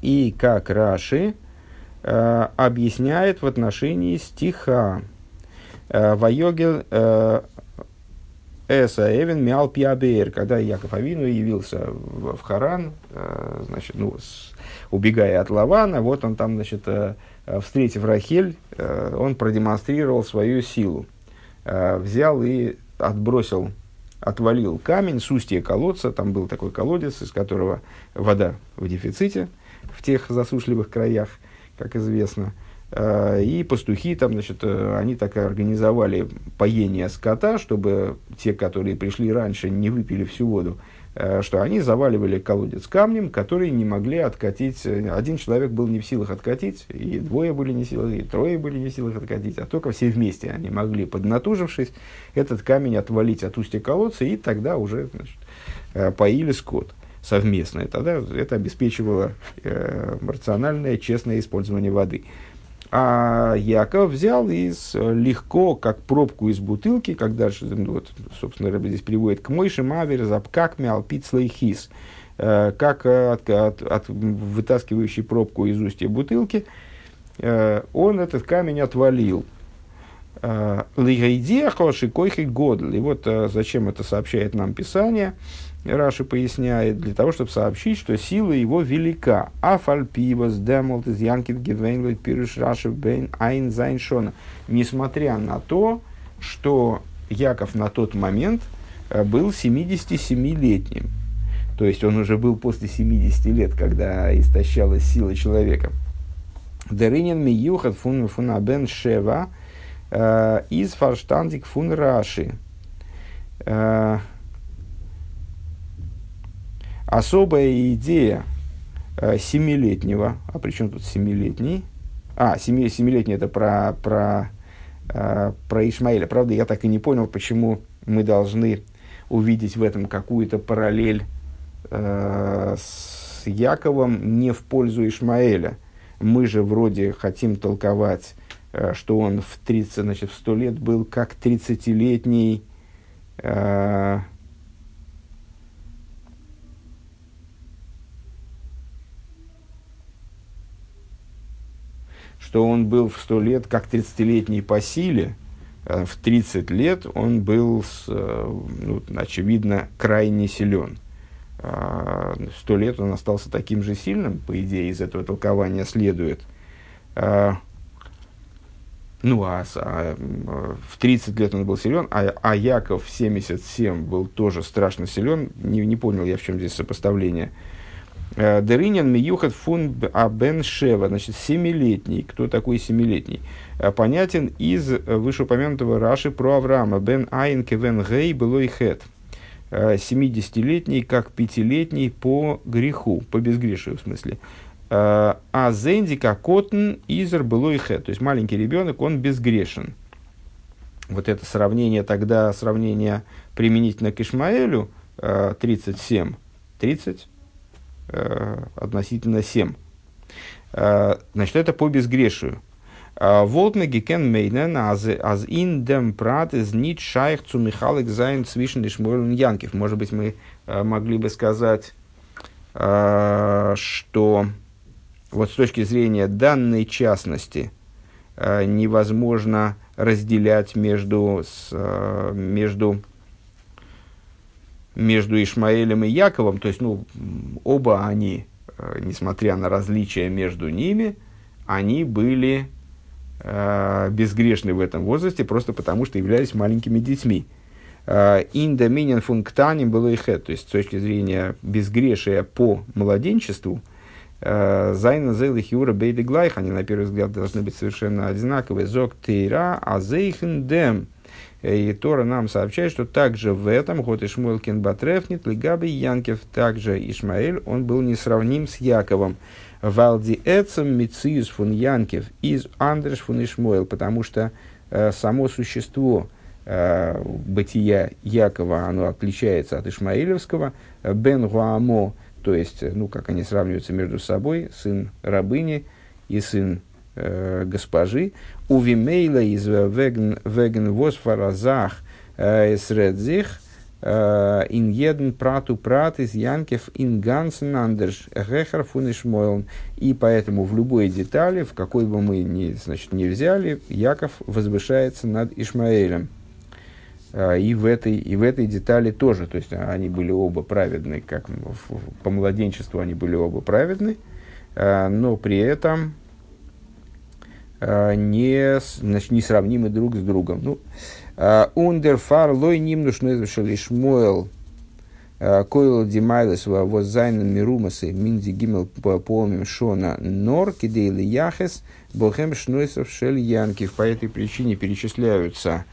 [SPEAKER 1] И как Раши э, объясняет в отношении стиха. Вайогел Эса Эвен Мял Пиабеер, когда Яков Авину явился в, Харан, э, значит, ну, с, убегая от Лавана, вот он там, значит, э, встретив Рахель, э, он продемонстрировал свою силу. Э, взял и отбросил, отвалил камень с устья колодца, там был такой колодец, из которого вода в дефиците в тех засушливых краях, как известно – Э, и пастухи там, значит, э, они так организовали поение скота, чтобы те, которые пришли раньше, не выпили всю воду, э, что они заваливали колодец камнем, который не могли откатить. Один человек был не в силах откатить, и двое были не в силах, и трое были не в силах откатить, а только все вместе они могли, поднатужившись, этот камень отвалить от устья колодца, и тогда уже значит, поили скот. И тогда это обеспечивало э, рациональное, честное использование воды. А Яков взял и легко, как пробку из бутылки, как дальше, ну, вот, собственно, Рэбби здесь приводит כמי שמעביר הפקק מעל צלוחית, э, как от, от, от вытаскивающий пробку из устья бутылки, э, он этот камень отвалил. Э, להודיעך שכוחו גדול. И вот зачем это сообщает нам Писание – Раши поясняет, для того, чтобы сообщить, что сила его велика. Афальпивас демолт из янкит гивейнлит пируш Раши бейн айн зайншона. Несмотря на то, что Яков на тот момент э, был 77-летним. То есть он уже был после 70 лет, когда истощалась сила человека. Деринин миюхат фун фунабен шева э, из фарштандик фун Раши. Особая идея э, семилетнего, а при чем тут семилетний? А, семи, семилетний это про, про э, про Ишмаэля. Правда, я так и не понял, почему мы должны увидеть в этом какую-то параллель э, с Яковом не в пользу Ишмаэля. Мы же вроде хотим толковать, что он в 30, значит, в 100 лет был как 30-летний э, что он был в 100 лет как 30-летний по силе, Э, в 30 лет он был, э, ну, очевидно, крайне силен. А, 100 лет он остался таким же сильным, по идее, из этого толкования следует. А, ну, а, а в 30 лет он был силен, а, а Яков в 77 был тоже страшно силен. Не, не понял я, в чем здесь сопоставление. Э, Деринин Миюхат фун Абен Шева, значит, семилетний. Кто такой семилетний? Э, понятен из вышеупомянутого Раши про Авраама. Бен Айн Кевен Гей Белой Хет. 70-летний, как пятилетний по греху, по безгрешию в смысле. Э, а Зенди Котн Изер Белой Хет. То есть маленький ребенок, он безгрешен. Вот это сравнение тогда, сравнение применительно к Ишмаэлю, 37, 30, Э, относительно 7. Э, значит, это по безгрешию. Э, וואלט מען געקענט מיינען אז אין דעם פרט איז ניט שייך צו מחלק זיין צווישן ישמעאל און יעקב. Может быть, мы могли бы сказать, что вот с точки зрения данной частности невозможно разделять между, между между Ишмаэлем и Яковом, то есть, ну, оба они, э, несмотря на различия между ними, они были э, безгрешны в этом возрасте, просто потому что являлись маленькими детьми. Индоминин функтаним было их то есть с точки зрения безгрешия по младенчеству, э, Зайна Зейла Хиура Бейды Глайх, они на первый взгляд должны быть совершенно одинаковые. Зок Тейра, а Зейхен Дем – и Тора нам сообщает, что также в этом год Ишмуэл Батрефнит, Лигаби Янкев, также Ишмаэль, он был несравним с Яковом. Валди Эцем Мициус фун Янкев из Андреш фун Ишмуэл, потому что э, само существо э, бытия Якова, оно отличается от Ишмаилевского. Бен Гуамо, то есть, ну, как они сравниваются между собой, сын рабыни и сын э, госпожи, у Вимейла из веген, веген восфаразах эсредзих, ин еден прату прат из янкев ин гансен андерш гехар фунишмойлн. И поэтому в любой детали, в какой бы мы ни, значит, не взяли, Яков возвышается над Ишмаэлем. И в, этой, и в этой детали тоже, то есть они были оба праведны, как по младенчеству они были оба праведны, но при этом Э, не, значит, несравнимы друг с другом. Ну, Ундерфар лой ним нужно шелишмуэл э, койл димайлес воз зайнен мирумасы минди гимел полмим шона нор кидейли яхес бохем шнойсов шель янкив. По этой причине перечисляются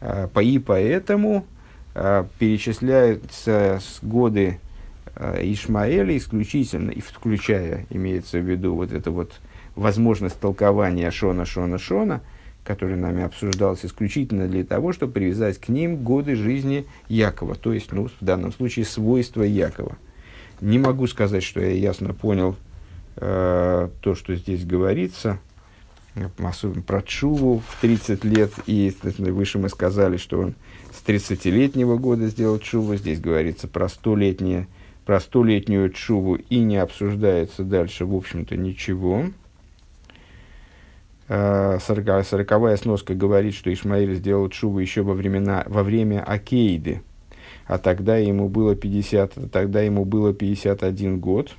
[SPEAKER 1] э, по и поэтому перечисляются с годы Ишмаэля исключительно, и включая, имеется в виду вот это вот возможность толкования Шона, Шона, Шона, который нами обсуждался исключительно для того, чтобы привязать к ним годы жизни Якова, то есть, ну, в данном случае, свойства Якова. Не могу сказать, что я ясно понял э, то, что здесь говорится, особенно про Чуву в 30 лет, и выше мы сказали, что он с 30-летнего года сделал Чуву, здесь говорится про 100-летнее про столетнюю чуву. И не обсуждается дальше, в общем-то, ничего. Э, сороковая сноска говорит, что Ишмаэль сделал чуву еще во, времена, во время Акейды, а тогда ему было 50, тогда ему было 51 год.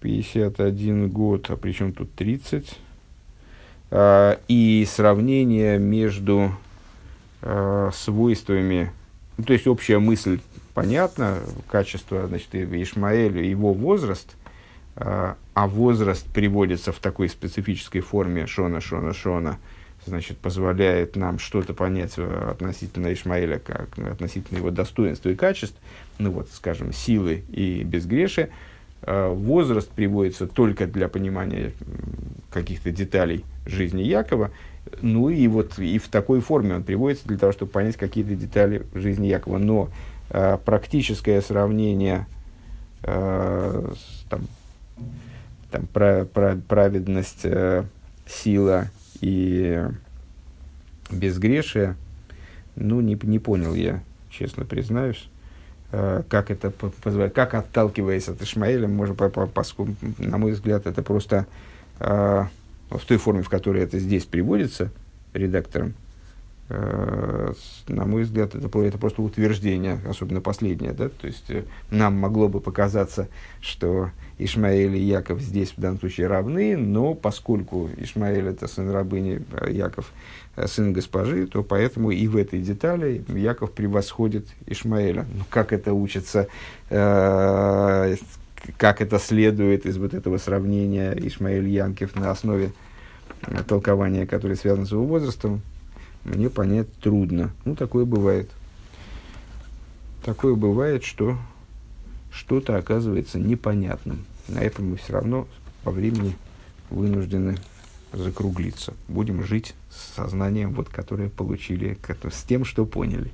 [SPEAKER 1] Пятьдесят один год, а причем тут тридцать. Э, и сравнение между э, свойствами, то есть общая мысль понятно, качество, значит, Ишмаэля, его возраст, а, а возраст приводится в такой специфической форме Шона, Шона, Шона, значит, позволяет нам что-то понять относительно Ишмаэля, как относительно его достоинства и качеств, ну вот, скажем, силы и безгрешия, э, возраст приводится только для понимания каких-то деталей жизни Якова, ну и вот и в такой форме он приводится для того, чтобы понять какие-то детали жизни Якова. Но э, практическое сравнение э, там, там, про, про, праведность, э, сила и безгрешие, ну, не, не понял я, честно признаюсь, э, как это позволяет, как отталкиваясь от Ишмаэля, можно, по, по, по, на мой взгляд, это просто э, в той форме, в которой это здесь приводится редактором, э, на мой взгляд, это, это просто утверждение, особенно последнее. Да? То есть э, нам могло бы показаться, что Ишмаэль и Яков здесь в данном случае равны, но поскольку Ишмаэль это сын рабыни, а Яков сын госпожи, то поэтому и в этой детали Яков превосходит Ишмаэля. Ну, как это учится, э, как это следует из вот этого сравнения Ишмаэль Янкев на основе толкования, которое связано с его возрастом, мне понять трудно. Ну, такое бывает. Такое бывает, что что-то оказывается непонятным. На этом мы все равно по времени вынуждены закруглиться. Будем жить с сознанием, вот, которое получили, с тем, что поняли.